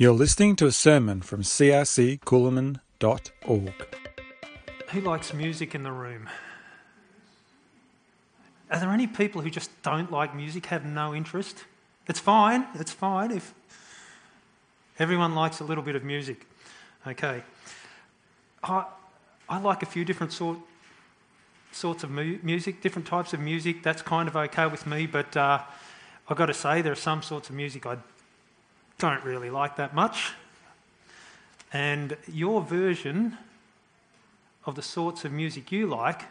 You're listening to a sermon from crccoolamon.org. Who likes music in the room? Are there any people who just don't like music, have no interest? It's fine, it's fine if everyone likes a little bit of music. Okay. I, I like a few different sort, sorts of mu- music, different types of music. That's kind of okay with me, but uh, I've got to say, there are some sorts of music I don't really like that much. And your version of the sorts of music you like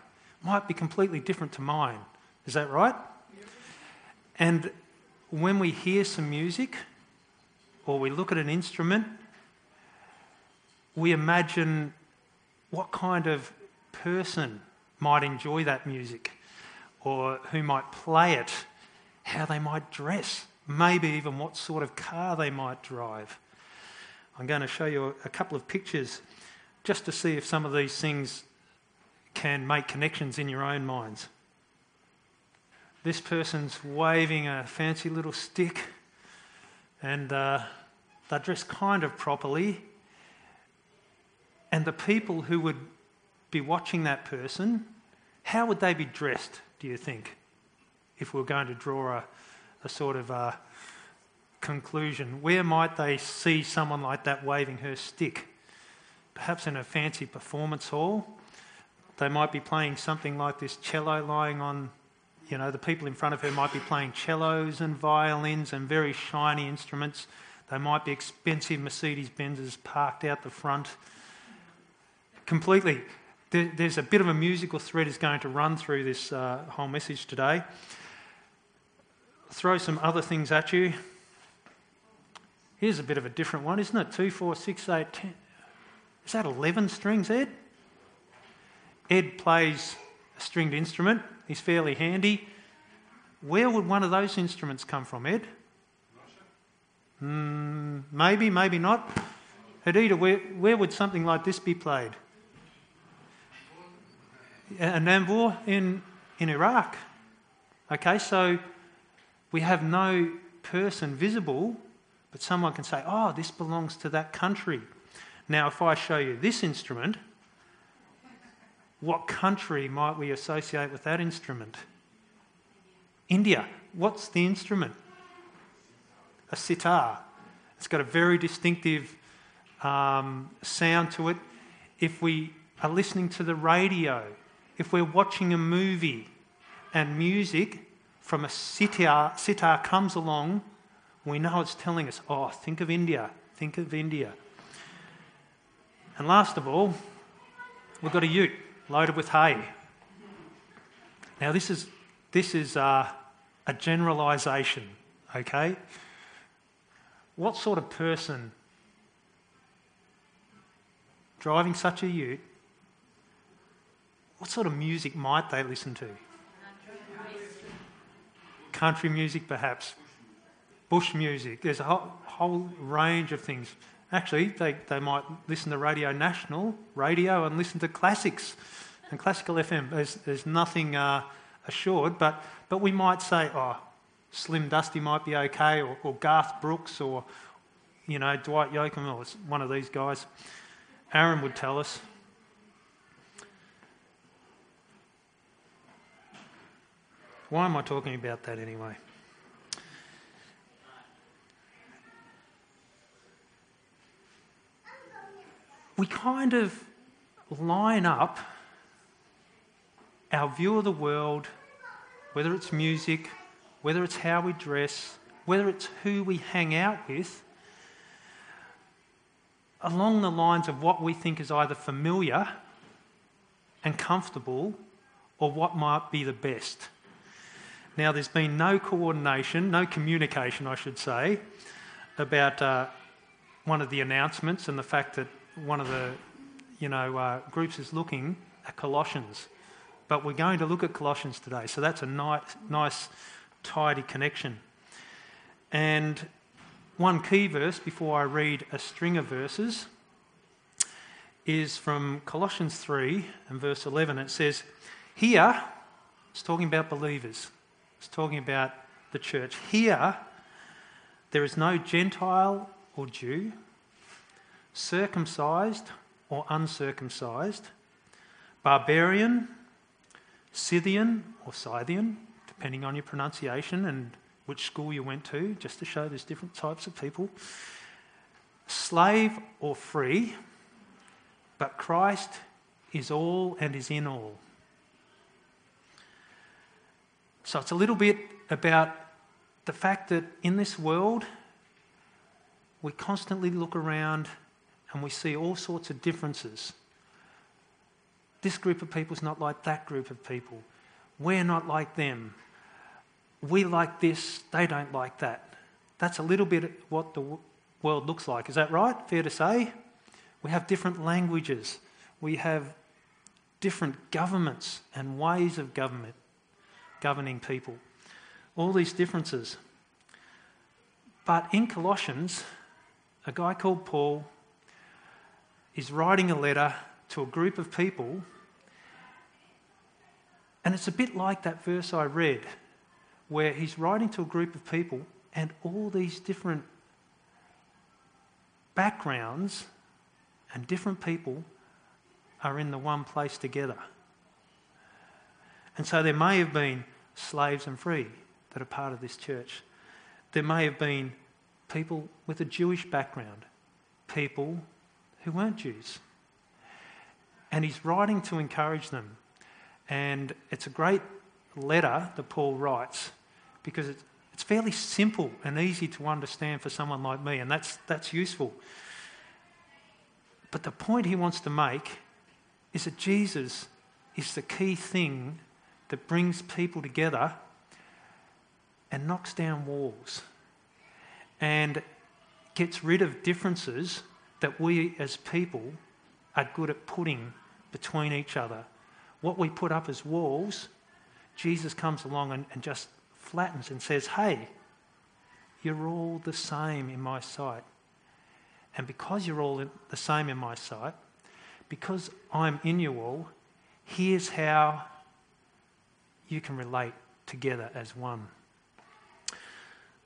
might be completely different to mine. Is that right? And when we hear some music or we look at an instrument, we imagine what kind of person might enjoy that music or who might play it, how they might dress, maybe even what sort of car they might drive. I'm going to show you a couple of pictures just to see if some of these things can make connections in your own minds. This person's waving a fancy little stick and uh, they're dressed kind of properly. And the people who would be watching that person, how would they be dressed, do you think, if we are going to draw a, a sort of uh, conclusion. Where might they see someone like that waving her stick? Perhaps in a fancy performance hall. They might be playing something like this cello lying on, you know, the people in front of her might be playing cellos and violins and very shiny instruments. They might be expensive Mercedes Benzes parked out the front. Completely. There's a bit of a musical thread is going to run through this uh, whole message today throw some other things at you. Here's a bit of a different one, isn't it? 2, 4, 6, 8, 10. Is that 11 strings, Ed? Ed plays a stringed instrument. He's fairly handy. Where would one of those instruments come from, Ed? Mm, maybe, maybe not. Adita, where, where would something like this be played? A Nambour in, in Iraq. Okay, so we have no person visible, but someone can say, oh, this belongs to that country. Now, if I show you this instrument, what country might we associate with that instrument? India. What's the instrument? A sitar. It's got a very distinctive um, sound to it. If we are listening to the radio, if we're watching a movie and music from a sitar, sitar comes along, we know it's telling us, oh, think of India, think of India. And last of all, we've got a ute loaded with hay. Now, this is, this is uh, a generalisation, okay? What sort of person driving such a ute, what sort of music might they listen to? Country music, perhaps, bush music. There's a whole, whole range of things. Actually, they, they might listen to Radio National radio and listen to classics and classical FM. There's, there's nothing uh, assured, but, but we might say, oh, Slim Dusty might be okay, or, or Garth Brooks, or you know Dwight Yoakam, or one of these guys. Aaron would tell us. Why am I talking about that anyway? We kind of line up our view of the world, whether it's music, whether it's how we dress, whether it's who we hang out with, along the lines of what we think is either familiar and comfortable or what might be the best. Now, there's been no coordination, no communication, I should say, about uh, one of the announcements and the fact that one of the you know, uh, groups is looking at Colossians. But we're going to look at Colossians today, so that's a nice, nice tidy connection. And one key verse before I read a string of verses is from Colossians 3 and verse 11. It says, Here, it's talking about believers. It's talking about the church. Here, there is no Gentile or Jew, circumcised or uncircumcised, barbarian, Scythian or Scythian, depending on your pronunciation and which school you went to, just to show there's different types of people, slave or free, but Christ is all and is in all. So it's a little bit about the fact that in this world, we constantly look around and we see all sorts of differences. This group of people is not like that group of people. We're not like them. We like this, they don't like that. That's a little bit what the world looks like. Is that right? Fair to say? We have different languages. We have different governments and ways of government governing people. All these differences. But in Colossians, a guy called Paul is writing a letter to a group of people, and it's a bit like that verse I read, where he's writing to a group of people, and all these different backgrounds and different people are in the one place together. And so there may have been slaves and free that are part of this church. There may have been people with a Jewish background, people who weren't Jews. And he's writing to encourage them. And it's a great letter that Paul writes because it's, it's fairly simple and easy to understand for someone like me, and that's, that's useful. But the point he wants to make is that Jesus is the key thing that brings people together and knocks down walls and gets rid of differences that we as people are good at putting between each other. What we put up as walls, Jesus comes along and, and just flattens and says, Hey, you're all the same in my sight. And because you're all the same in my sight, because I'm in you all, here's how you can relate together as one.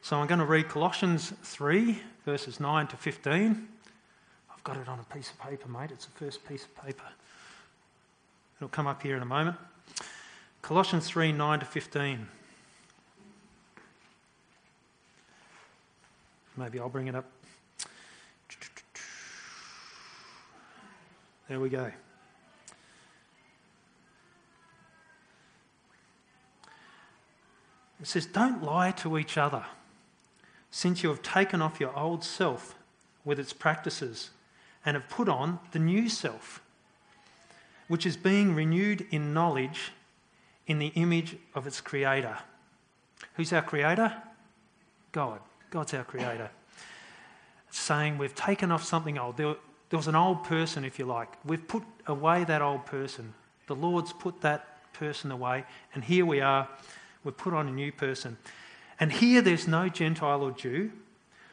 So I'm going to read Colossians 3, verses 9 to 15. I've got it on a piece of paper, mate. It's the first piece of paper. It'll come up here in a moment. Colossians 3, 9 to 15. Maybe I'll bring it up. There we go. It says, Don't lie to each other, since you have taken off your old self with its practices and have put on the new self, which is being renewed in knowledge in the image of its creator. Who's our creator? God. God's our creator. It's saying we've taken off something old. There, there was an old person, if you like. We've put away that old person. The Lord's put that person away, and here we are. We've put on a new person. And here there's no Gentile or Jew,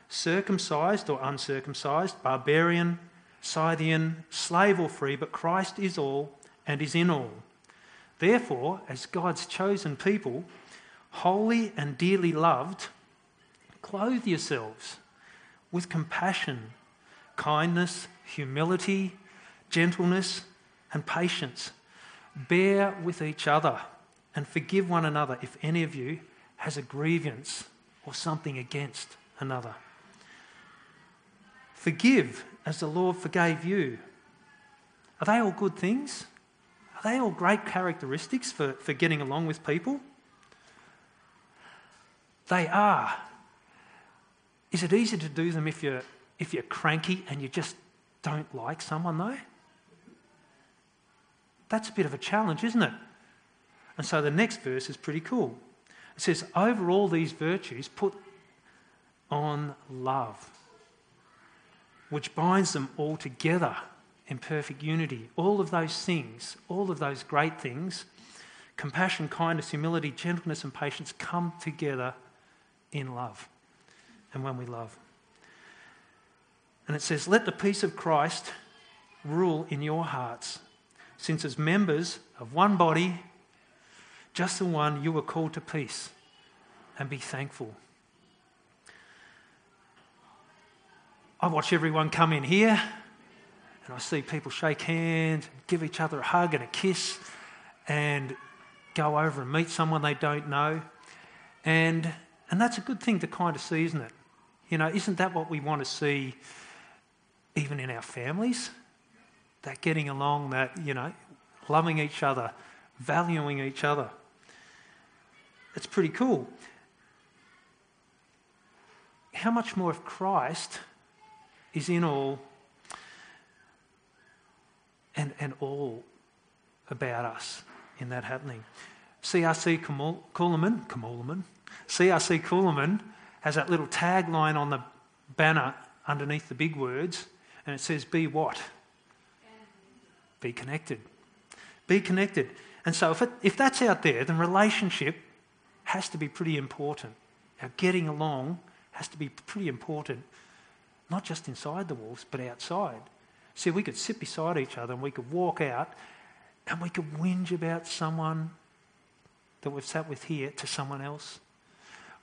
circumcised or uncircumcised, barbarian, Scythian, slave or free, but Christ is all and is in all. Therefore, as God's chosen people, holy and dearly loved, clothe yourselves with compassion, kindness, humility, gentleness, and patience. Bear with each other and forgive one another if any of you has a grievance or something against another. Forgive as the Lord forgave you. Are they all good things? Are they all great characteristics for, for getting along with people? They are. Is it easy to do them if you're, if you're cranky and you just don't like someone, though? That's a bit of a challenge, isn't it? And so the next verse is pretty cool. It says, Over all these virtues, put on love, which binds them all together in perfect unity. All of those things, all of those great things, compassion, kindness, humility, gentleness, and patience come together in love and when we love. And it says, Let the peace of Christ rule in your hearts, since as members of one body, just the one, you were called to peace, and be thankful. I watch everyone come in here and I see people shake hands, give each other a hug and a kiss, and go over and meet someone they don't know. And, and that's a good thing to kind of see, isn't it? You know, isn't that what we want to see even in our families? That getting along, that, you know, loving each other, valuing each other. It's pretty cool. How much more of Christ is in all and, and all about us in that happening. CRC Coolamon, Coolamon, CRC Coolamon has that little tagline on the banner underneath the big words, and it says, Be what? Be connected. Be connected. And so, if, it, if that's out there, then relationship has to be pretty important. Our getting along has to be pretty important, not just inside the walls, but outside. See, we could sit beside each other and we could walk out and we could whinge about someone that we've sat with here to someone else.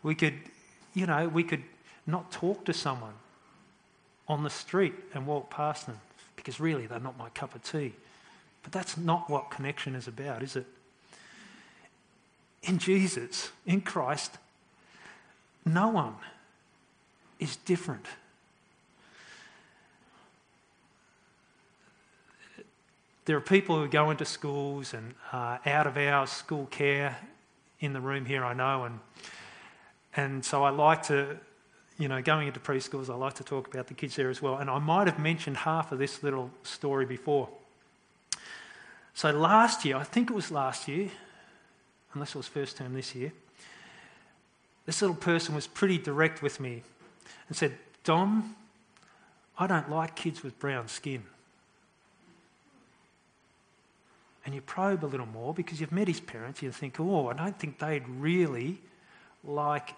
We could, you know, we could not talk to someone on the street and walk past them because really they're not my cup of tea. But that's not what connection is about, is it? In Jesus, in Christ, no one is different. There are people who go into schools and uh, out of our school care in the room here, I know, and and so I like to, you know, going into preschools, I like to talk about the kids there as well. And I might have mentioned half of this little story before. So last year, I think it was last year, unless it was first term this year, this little person was pretty direct with me and said, Dom, I don't like kids with brown skin and you probe a little more because you've met his parents, you think, oh, I don't think they'd really like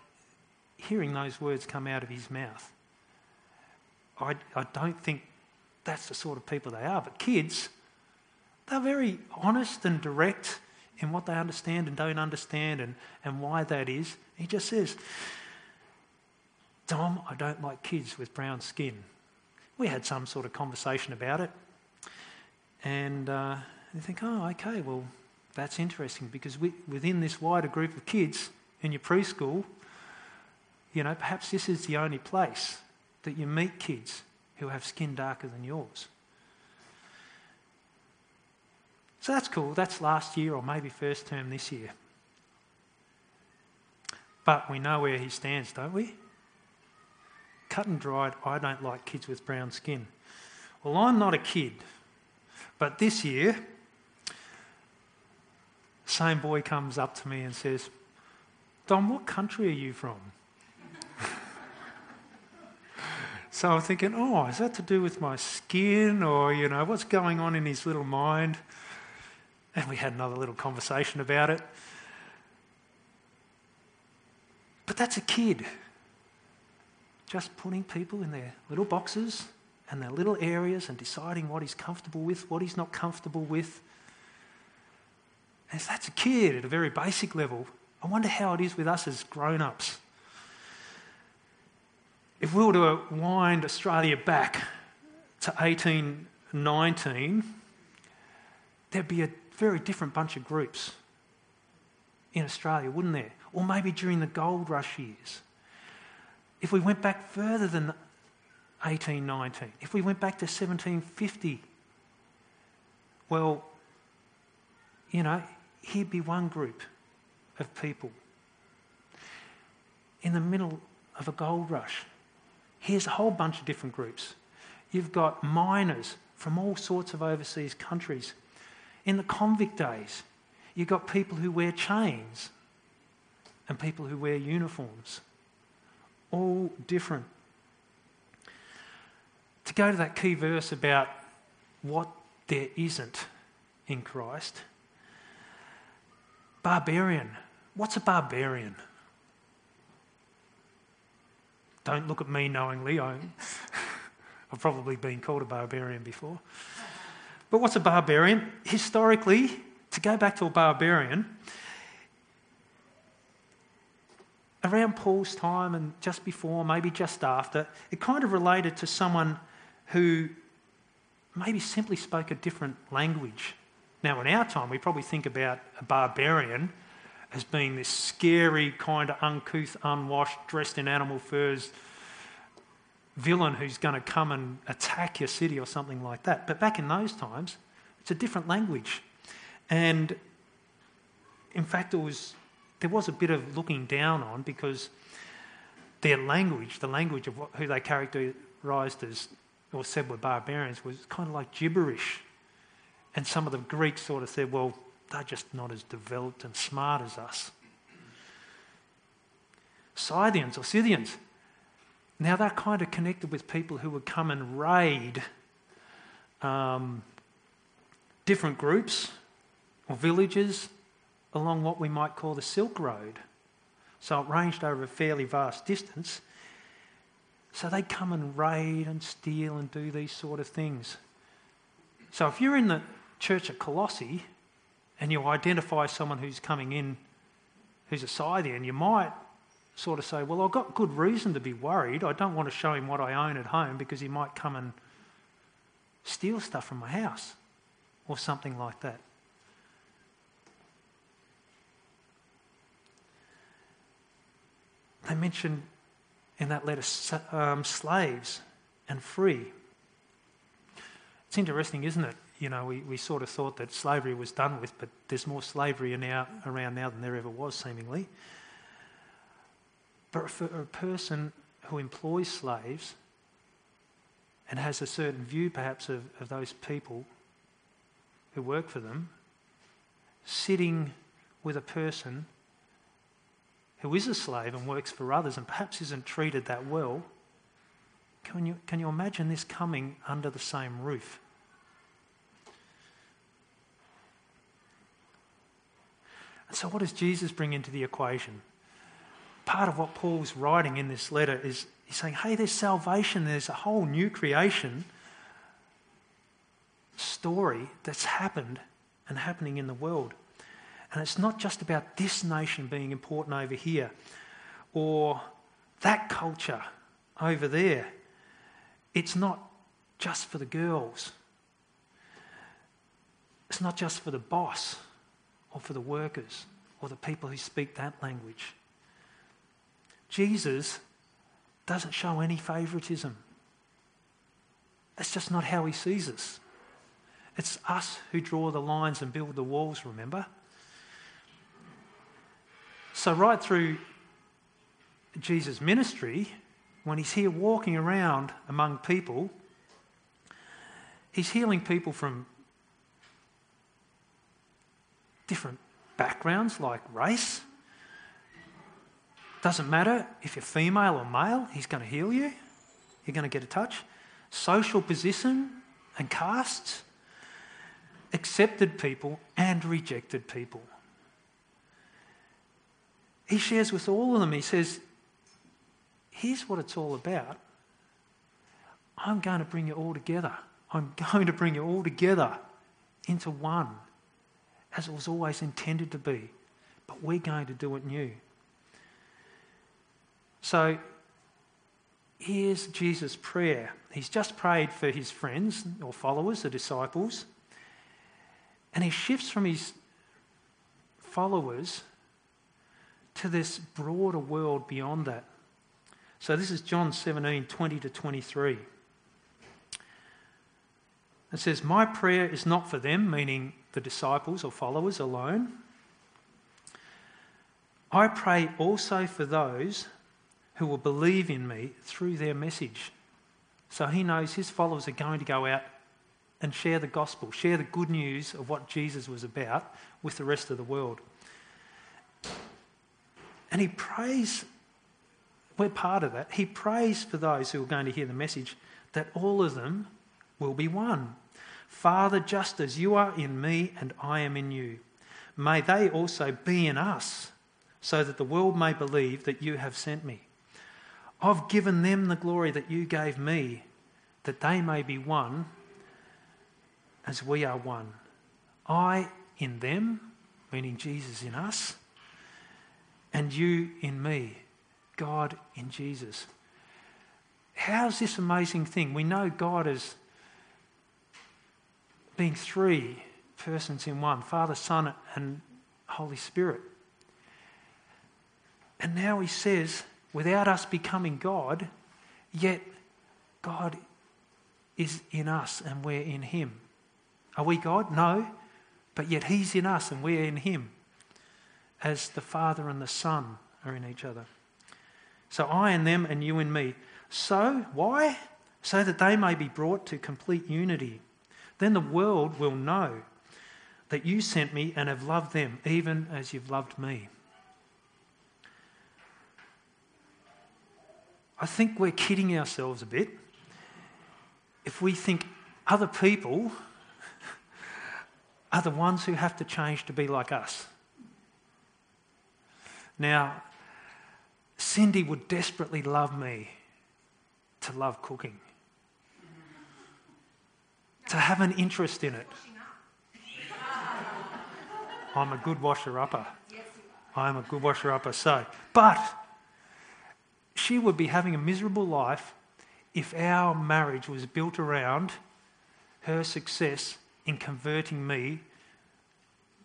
hearing those words come out of his mouth. I, I don't think that's the sort of people they are. But kids, they're very honest and direct in what they understand and don't understand and, and why that is. He just says, Dom, I don't like kids with brown skin. We had some sort of conversation about it. And uh, you think, oh, okay, well, that's interesting because we, within this wider group of kids in your preschool, you know, perhaps this is the only place that you meet kids who have skin darker than yours. So that's cool. That's last year or maybe first term this year. But we know where he stands, don't we? Cut and dried, I don't like kids with brown skin. Well, I'm not a kid. But this year, same boy comes up to me and says, Don, what country are you from? so I'm thinking, oh, is that to do with my skin or, you know, what's going on in his little mind? And we had another little conversation about it. But that's a kid. Just putting people in their little boxes and their little areas and deciding what he's comfortable with, what he's not comfortable with. And if that's a kid at a very basic level, I wonder how it is with us as grown ups. If we were to wind Australia back to 1819, there'd be a very different bunch of groups in Australia, wouldn't there? Or maybe during the gold rush years. If we went back further than 1819, if we went back to 1750, well, you know, here'd be one group of people in the middle of a gold rush. Here's a whole bunch of different groups. You've got miners from all sorts of overseas countries. In the convict days, you've got people who wear chains and people who wear uniforms. All different. To go to that key verse about what there isn't in Christ, Barbarian. What's a barbarian? Don't look at me knowingly. I've probably been called a barbarian before. But what's a barbarian? Historically, to go back to a barbarian, around Paul's time and just before, maybe just after, it kind of related to someone who maybe simply spoke a different language. Now, in our time, we probably think about a barbarian as being this scary, kind of uncouth, unwashed, dressed in animal furs villain who's going to come and attack your city or something like that. But back in those times, it's a different language. And in fact, it was, there was a bit of looking down on because their language, the language of what, who they characterized as or said were barbarians, was kind of like gibberish. And some of the Greeks sort of said, well, they're just not as developed and smart as us. Scythians or Scythians, now they're kind of connected with people who would come and raid um, different groups or villages along what we might call the Silk Road. So it ranged over a fairly vast distance. So they come and raid and steal and do these sort of things. So if you're in the church at Colossae and you identify someone who's coming in who's a Scythian, you might sort of say, Well, I've got good reason to be worried. I don't want to show him what I own at home because he might come and steal stuff from my house or something like that. They mention in that letter um, slaves and free. It's interesting, isn't it? You know, we, we sort of thought that slavery was done with, but there's more slavery now, around now than there ever was, seemingly. But for a person who employs slaves and has a certain view, perhaps, of, of those people who work for them, sitting with a person who is a slave and works for others and perhaps isn't treated that well, can you, can you imagine this coming under the same roof? And so, what does Jesus bring into the equation? Part of what Paul's writing in this letter is he's saying, hey, there's salvation, there's a whole new creation story that's happened and happening in the world. And it's not just about this nation being important over here or that culture over there. It's not just for the girls. It's not just for the boss or for the workers or the people who speak that language. Jesus doesn't show any favoritism. That's just not how he sees us. It's us who draw the lines and build the walls, remember? So, right through Jesus' ministry, when he's here walking around among people, he's healing people from different backgrounds like race, doesn't matter if you're female or male, he's going to heal you. You're going to get a touch. Social position and castes, accepted people and rejected people. He shares with all of them, he says, Here's what it's all about. I'm going to bring you all together. I'm going to bring you all together into one, as it was always intended to be. But we're going to do it new. So here's Jesus' prayer. He's just prayed for his friends or followers, the disciples, and he shifts from his followers to this broader world beyond that. So this is John 17 20 to 23. It says, My prayer is not for them, meaning the disciples or followers alone. I pray also for those who will believe in me through their message. So he knows his followers are going to go out and share the gospel, share the good news of what Jesus was about with the rest of the world. And he prays, we're part of that. He prays for those who are going to hear the message that all of them will be one. Father, just as you are in me and I am in you, may they also be in us, so that the world may believe that you have sent me. I've given them the glory that you gave me, that they may be one as we are one. I in them, meaning Jesus in us, and you in me, God in Jesus. How's this amazing thing? We know God as being three persons in one Father, Son, and Holy Spirit. And now he says, without us becoming God, yet God is in us and we're in him. Are we God? No. But yet he's in us and we're in him, as the Father and the Son are in each other. So I and them and you and me. So, why? So that they may be brought to complete unity. Then the world will know that you sent me and have loved them, even as you've loved me. I think we're kidding ourselves a bit if we think other people are the ones who have to change to be like us. Now, Cindy would desperately love me to love cooking, to have an interest in it. I'm a good washer upper. I'm a good washer upper. So, but she would be having a miserable life if our marriage was built around her success in converting me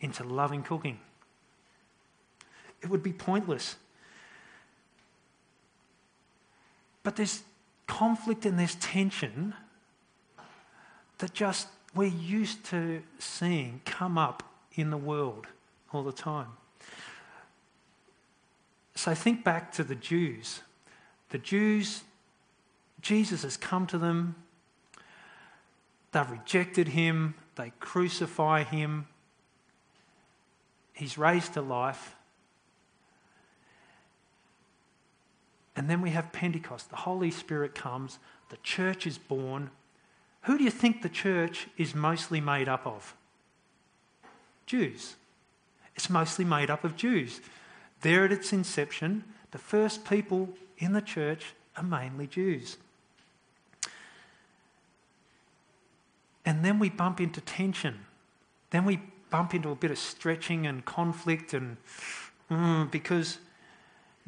into loving cooking. It would be pointless. But there's conflict and there's tension that just we're used to seeing come up in the world all the time. So think back to the Jews. The Jews, Jesus has come to them, they've rejected him, they crucify him, he's raised to life. And then we have Pentecost. The Holy Spirit comes, the church is born. Who do you think the church is mostly made up of? Jews. It's mostly made up of Jews. There at its inception, the first people in the church are mainly Jews. And then we bump into tension. Then we bump into a bit of stretching and conflict, and mm, because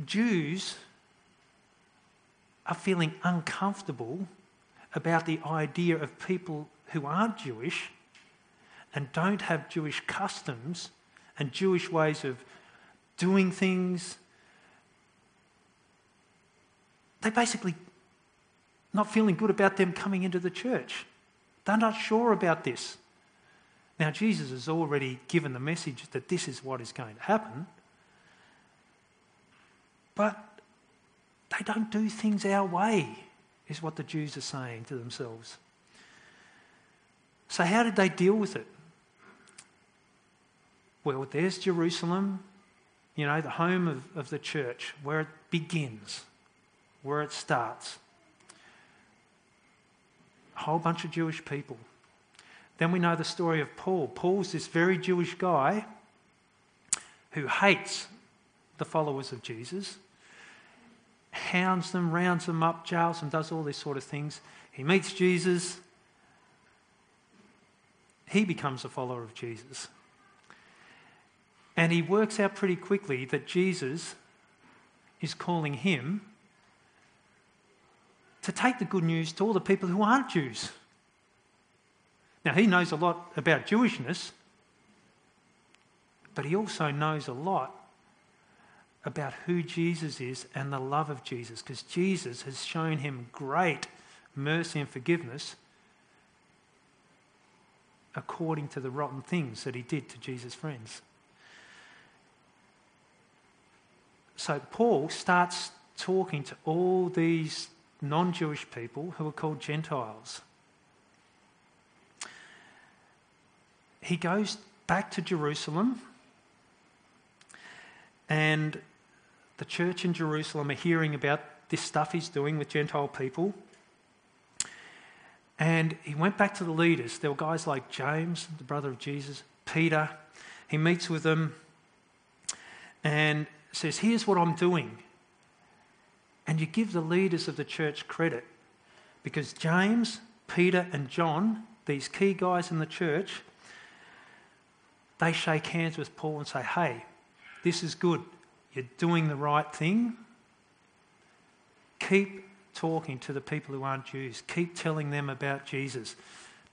Jews are feeling uncomfortable about the idea of people who aren't Jewish and don't have Jewish customs and Jewish ways of doing things they basically not feeling good about them coming into the church. They're not sure about this. Now, Jesus has already given the message that this is what is going to happen, but they don't do things our way, is what the Jews are saying to themselves. So, how did they deal with it? Well, there's Jerusalem, you know, the home of, of the church, where it begins where it starts. A whole bunch of Jewish people. Then we know the story of Paul. Paul's this very Jewish guy who hates the followers of Jesus, hounds them, rounds them up, jails them, does all these sort of things. He meets Jesus. He becomes a follower of Jesus. And he works out pretty quickly that Jesus is calling him to take the good news to all the people who aren't Jews. Now, he knows a lot about Jewishness, but he also knows a lot about who Jesus is and the love of Jesus, because Jesus has shown him great mercy and forgiveness according to the rotten things that he did to Jesus' friends. So Paul starts talking to all these non Jewish people who are called Gentiles. He goes back to Jerusalem, and the church in Jerusalem are hearing about this stuff he's doing with Gentile people. And he went back to the leaders. There were guys like James, the brother of Jesus, Peter. He meets with them and says, Here's what I'm doing. And you give the leaders of the church credit because James, Peter, and John, these key guys in the church, they shake hands with Paul and say, Hey, this is good. You're doing the right thing. Keep talking to the people who aren't Jews. Keep telling them about Jesus.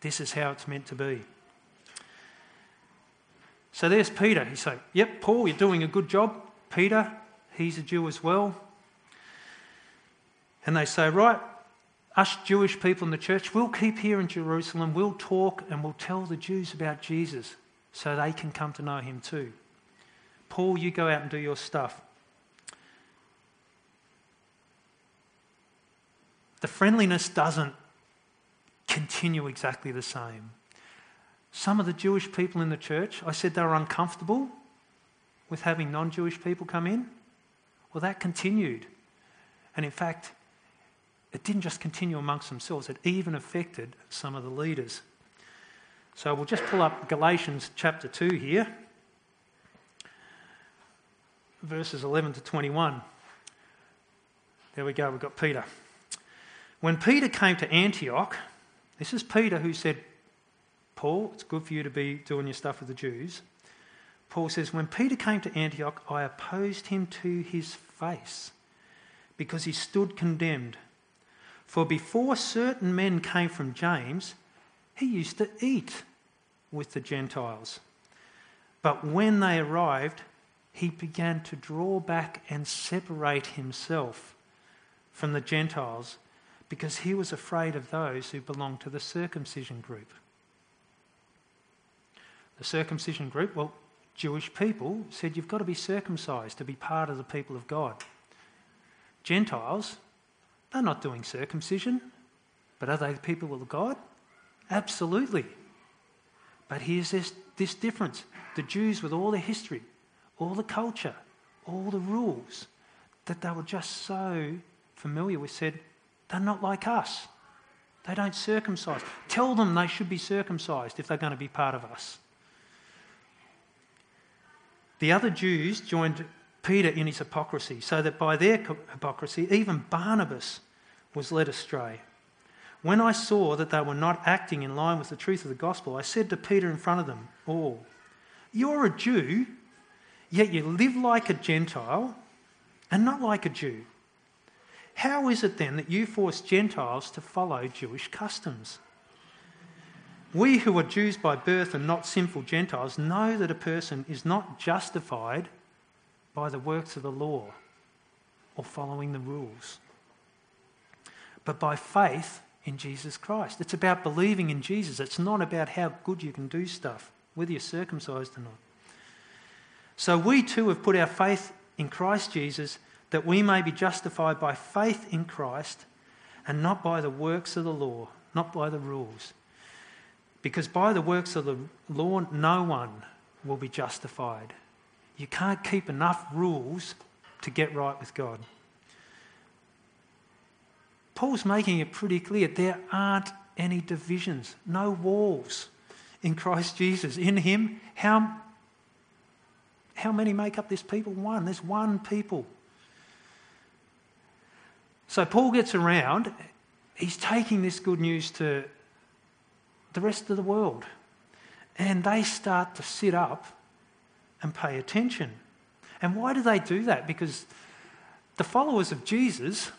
This is how it's meant to be. So there's Peter. He's saying, Yep, Paul, you're doing a good job. Peter, he's a Jew as well. And they say, Right, us Jewish people in the church, we'll keep here in Jerusalem, we'll talk and we'll tell the Jews about Jesus so they can come to know him too. Paul, you go out and do your stuff. The friendliness doesn't continue exactly the same. Some of the Jewish people in the church, I said they were uncomfortable with having non Jewish people come in. Well, that continued. And in fact, it didn't just continue amongst themselves, it even affected some of the leaders. So we'll just pull up Galatians chapter 2 here, verses 11 to 21. There we go, we've got Peter. When Peter came to Antioch, this is Peter who said, Paul, it's good for you to be doing your stuff with the Jews. Paul says, When Peter came to Antioch, I opposed him to his face because he stood condemned. For before certain men came from James, he used to eat with the Gentiles. But when they arrived, he began to draw back and separate himself from the Gentiles because he was afraid of those who belonged to the circumcision group. The circumcision group, well, Jewish people said you've got to be circumcised to be part of the people of God. Gentiles, they're not doing circumcision, but are they the people of God? Absolutely. But here's this, this difference the Jews, with all their history, all the culture, all the rules that they were just so familiar with, said, they're not like us. They don't circumcise. Tell them they should be circumcised if they're going to be part of us. The other Jews joined Peter in his hypocrisy, so that by their hypocrisy, even Barnabas was led astray. When I saw that they were not acting in line with the truth of the gospel, I said to Peter in front of them all, You're a Jew, yet you live like a Gentile and not like a Jew. How is it then that you force Gentiles to follow Jewish customs? We who are Jews by birth and not sinful Gentiles know that a person is not justified by the works of the law or following the rules, but by faith in Jesus Christ. It's about believing in Jesus. It's not about how good you can do stuff, whether you're circumcised or not. So we too have put our faith in Christ Jesus that we may be justified by faith in Christ and not by the works of the law, not by the rules. Because by the works of the law, no one will be justified. You can't keep enough rules to get right with God. Paul's making it pretty clear there aren't any divisions, no walls in Christ Jesus. In Him, how, how many make up this people? One. There's one people. So Paul gets around, he's taking this good news to the rest of the world. And they start to sit up and pay attention. And why do they do that? Because the followers of Jesus,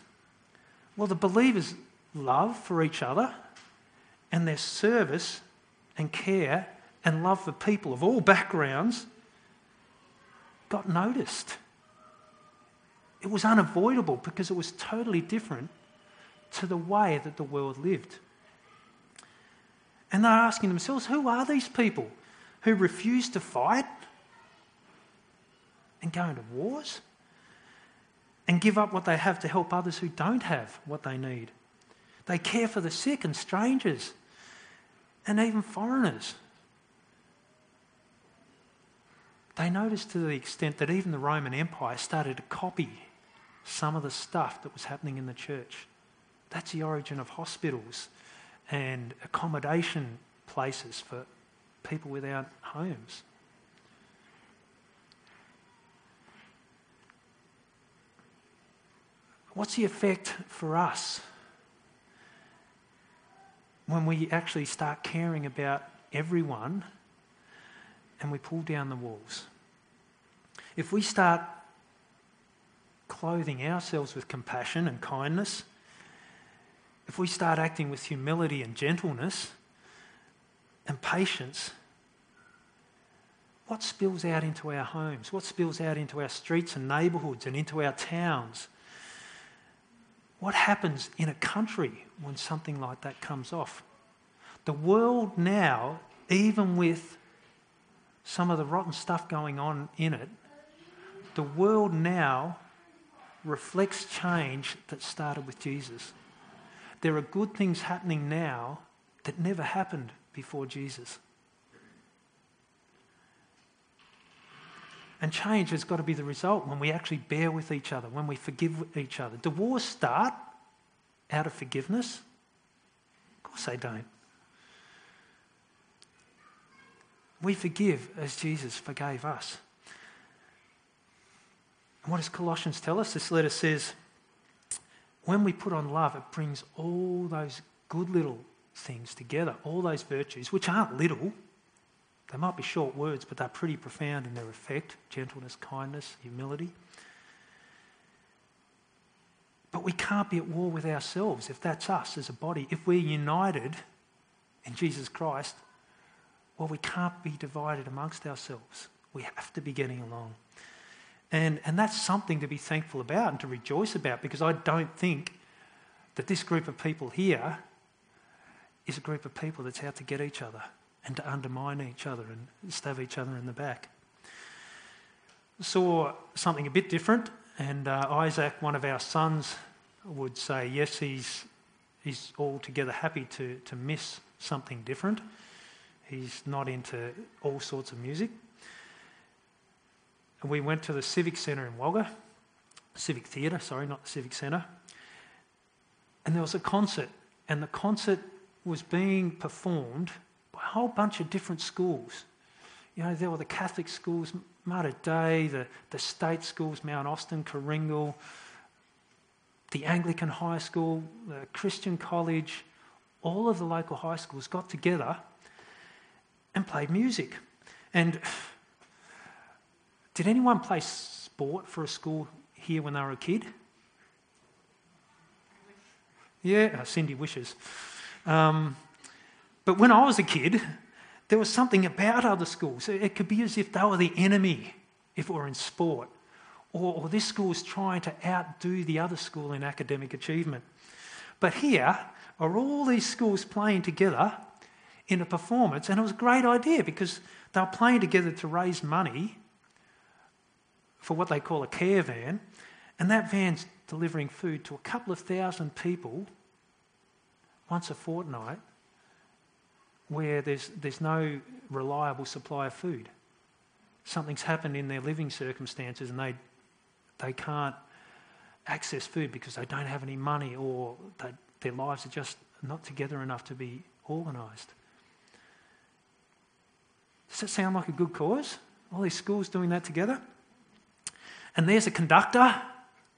well, the believers' love for each other and their service and care and love for people of all backgrounds got noticed. It was unavoidable because it was totally different to the way that the world lived. And they're asking themselves, who are these people who refuse to fight and go into wars and give up what they have to help others who don't have what they need? They care for the sick and strangers and even foreigners. They noticed to the extent that even the Roman Empire started to copy some of the stuff that was happening in the church. That's the origin of hospitals and accommodation places for people without homes. What's the effect for us when we actually start caring about everyone and we pull down the walls? If we start clothing ourselves with compassion and kindness, if we start acting with humility and gentleness and patience, what spills out into our homes? What spills out into our streets and neighbourhoods and into our towns? What happens in a country when something like that comes off? The world now, even with some of the rotten stuff going on in it, the world now reflects change that started with Jesus. There are good things happening now that never happened before Jesus. And change has got to be the result when we actually bear with each other, when we forgive each other. Do wars start out of forgiveness? Of course they don't. We forgive as Jesus forgave us. And what does Colossians tell us? This letter says, when we put on love, it brings all those good little things together, all those virtues, which aren't little. They might be short words, but they're pretty profound in their effect gentleness, kindness, humility. But we can't be at war with ourselves if that's us as a body. If we're united in Jesus Christ, well, we can't be divided amongst ourselves. We have to be getting along. And, and that's something to be thankful about and to rejoice about because I don't think that this group of people here is a group of people that's out to get each other and to undermine each other and stab each other in the back. Saw something a bit different, and uh, Isaac, one of our sons, would say, yes, he's, he's altogether happy to, to miss something different. He's not into all sorts of music. And we went to the Civic Centre in Wagga, Civic Theatre, sorry, not the Civic Centre. And there was a concert, and the concert was being performed whole bunch of different schools. You know, there were the Catholic schools, Mater Dei, the, the state schools, Mount Austin, Kooringal, the Anglican high school, the Christian college, all of the local high schools got together and played music. And did anyone play sport for a school here when they were a kid? Yeah, Cindy wishes. Um, but when I was a kid, there was something about other schools. It could be as if they were the enemy if it were in sport, or, or this school was trying to outdo the other school in academic achievement. But here are all these schools playing together in a performance, and it was a great idea because they were playing together to raise money for what they call a care van, and that van's delivering food to a couple of thousand people once a fortnight where there's, there's no reliable supply of food. Something's happened in their living circumstances and they, they can't access food because they don't have any money or they, their lives are just not together enough to be organised. Does that sound like a good cause? All these schools doing that together? And there's a conductor.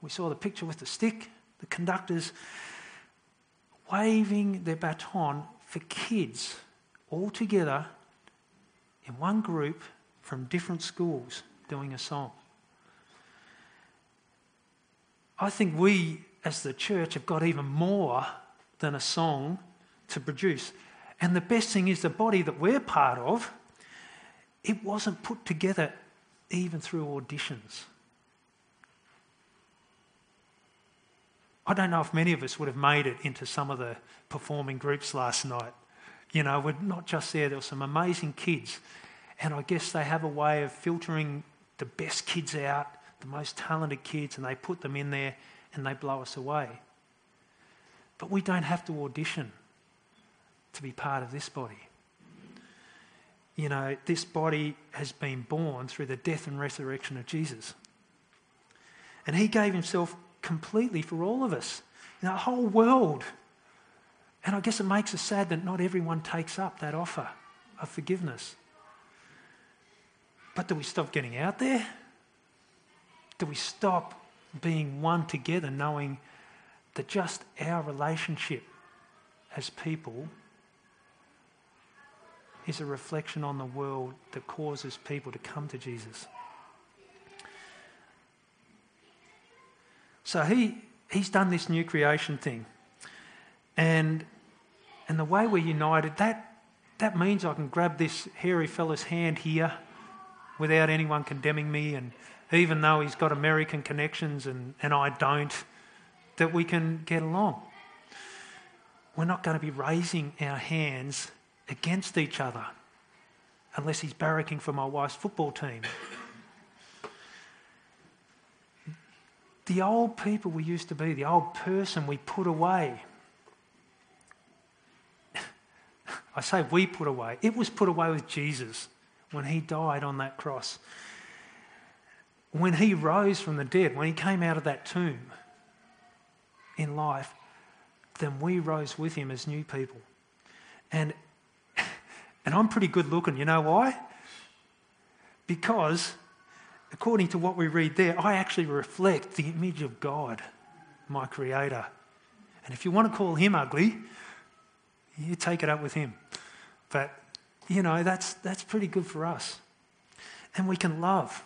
We saw the picture with the stick. The conductor's waving their baton for kids all together in one group from different schools doing a song. I think we as the church have got even more than a song to produce. And the best thing is the body that we're part of, it wasn't put together even through auditions. I don't know if many of us would have made it into some of the performing groups last night. You know, we're not just there, there were some amazing kids. And I guess they have a way of filtering the best kids out, the most talented kids, and they put them in there and they blow us away. But we don't have to audition to be part of this body. You know, this body has been born through the death and resurrection of Jesus. And he gave himself completely for all of us, in the whole world. And I guess it makes us sad that not everyone takes up that offer of forgiveness. But do we stop getting out there? Do we stop being one together, knowing that just our relationship as people is a reflection on the world that causes people to come to Jesus? So he, he's done this new creation thing. And, and the way we're united, that, that means I can grab this hairy fella's hand here without anyone condemning me. And even though he's got American connections and, and I don't, that we can get along. We're not going to be raising our hands against each other unless he's barracking for my wife's football team. the old people we used to be, the old person we put away. I say we put away, it was put away with Jesus when he died on that cross. When he rose from the dead, when he came out of that tomb in life, then we rose with him as new people. And, and I'm pretty good looking. You know why? Because according to what we read there, I actually reflect the image of God, my Creator. And if you want to call him ugly, you take it up with him. But, you know, that's, that's pretty good for us. And we can love.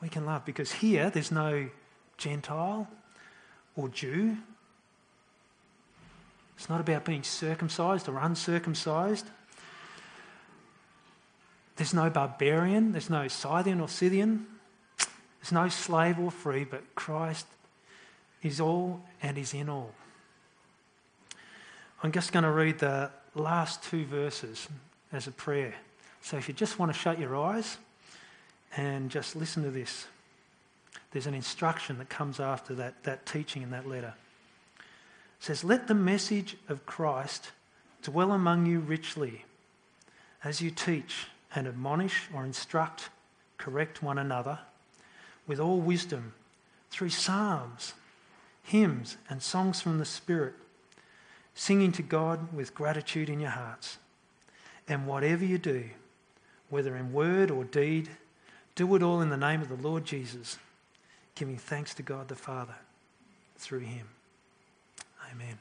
We can love because here there's no Gentile or Jew. It's not about being circumcised or uncircumcised. There's no barbarian, there's no Scythian or Scythian, there's no slave or free, but Christ is all and is in all. I'm just going to read the last two verses as a prayer. So if you just want to shut your eyes and just listen to this, there's an instruction that comes after that, that teaching in that letter. It says, Let the message of Christ dwell among you richly as you teach and admonish or instruct, correct one another with all wisdom through psalms, hymns, and songs from the Spirit, singing to God with gratitude in your hearts. And whatever you do, whether in word or deed, do it all in the name of the Lord Jesus, giving thanks to God the Father through him. Amen.